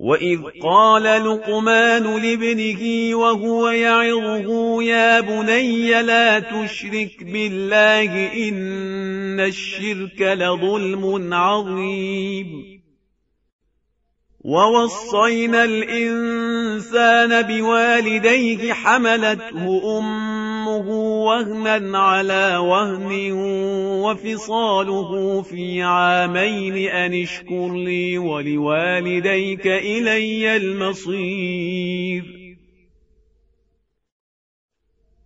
وإذ قال لقمان لابنه وهو يعظه يا بني لا تشرك بالله إن الشرك لظلم عظيم. ووصينا الإنسان بوالديه حملته أمه وهنا على وهن وفصاله في عامين أن اشكر لي ولوالديك إلي المصير.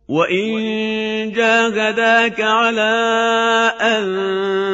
وإن جاهداك على أن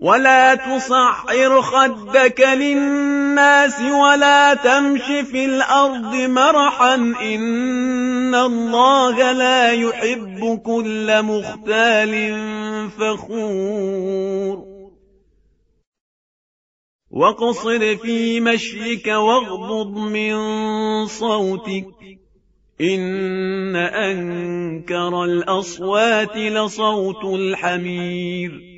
ولا تصعر خدك للناس ولا تمش في الأرض مرحا إن الله لا يحب كل مختال فخور واقصر في مشيك واغضض من صوتك إن أنكر الأصوات لصوت الحمير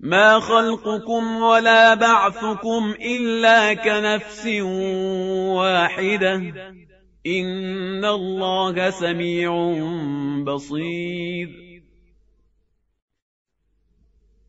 ما خلقكم ولا بعثكم إلا كنفس واحدة إن الله سميع بصير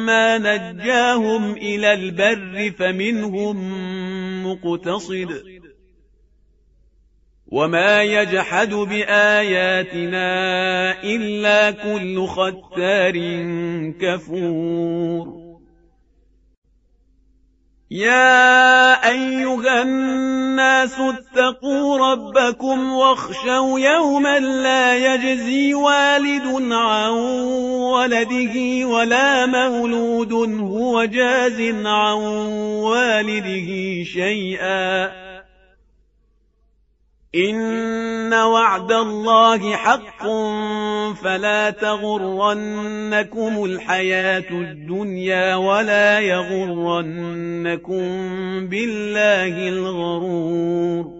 فلما نجاهم إلى البر فمنهم مقتصد وما يجحد بآياتنا إلا كل ختار كفور يا أيها الناس اتقوا ربكم واخشوا يوما لا يجزي والد عن ولده ولا مولود هو جاز عن والده شيئا إن وعد الله حق فلا تغرنكم الحياة الدنيا ولا يغرنكم بالله الغرور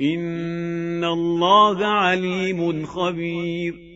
إن الله عليم خبير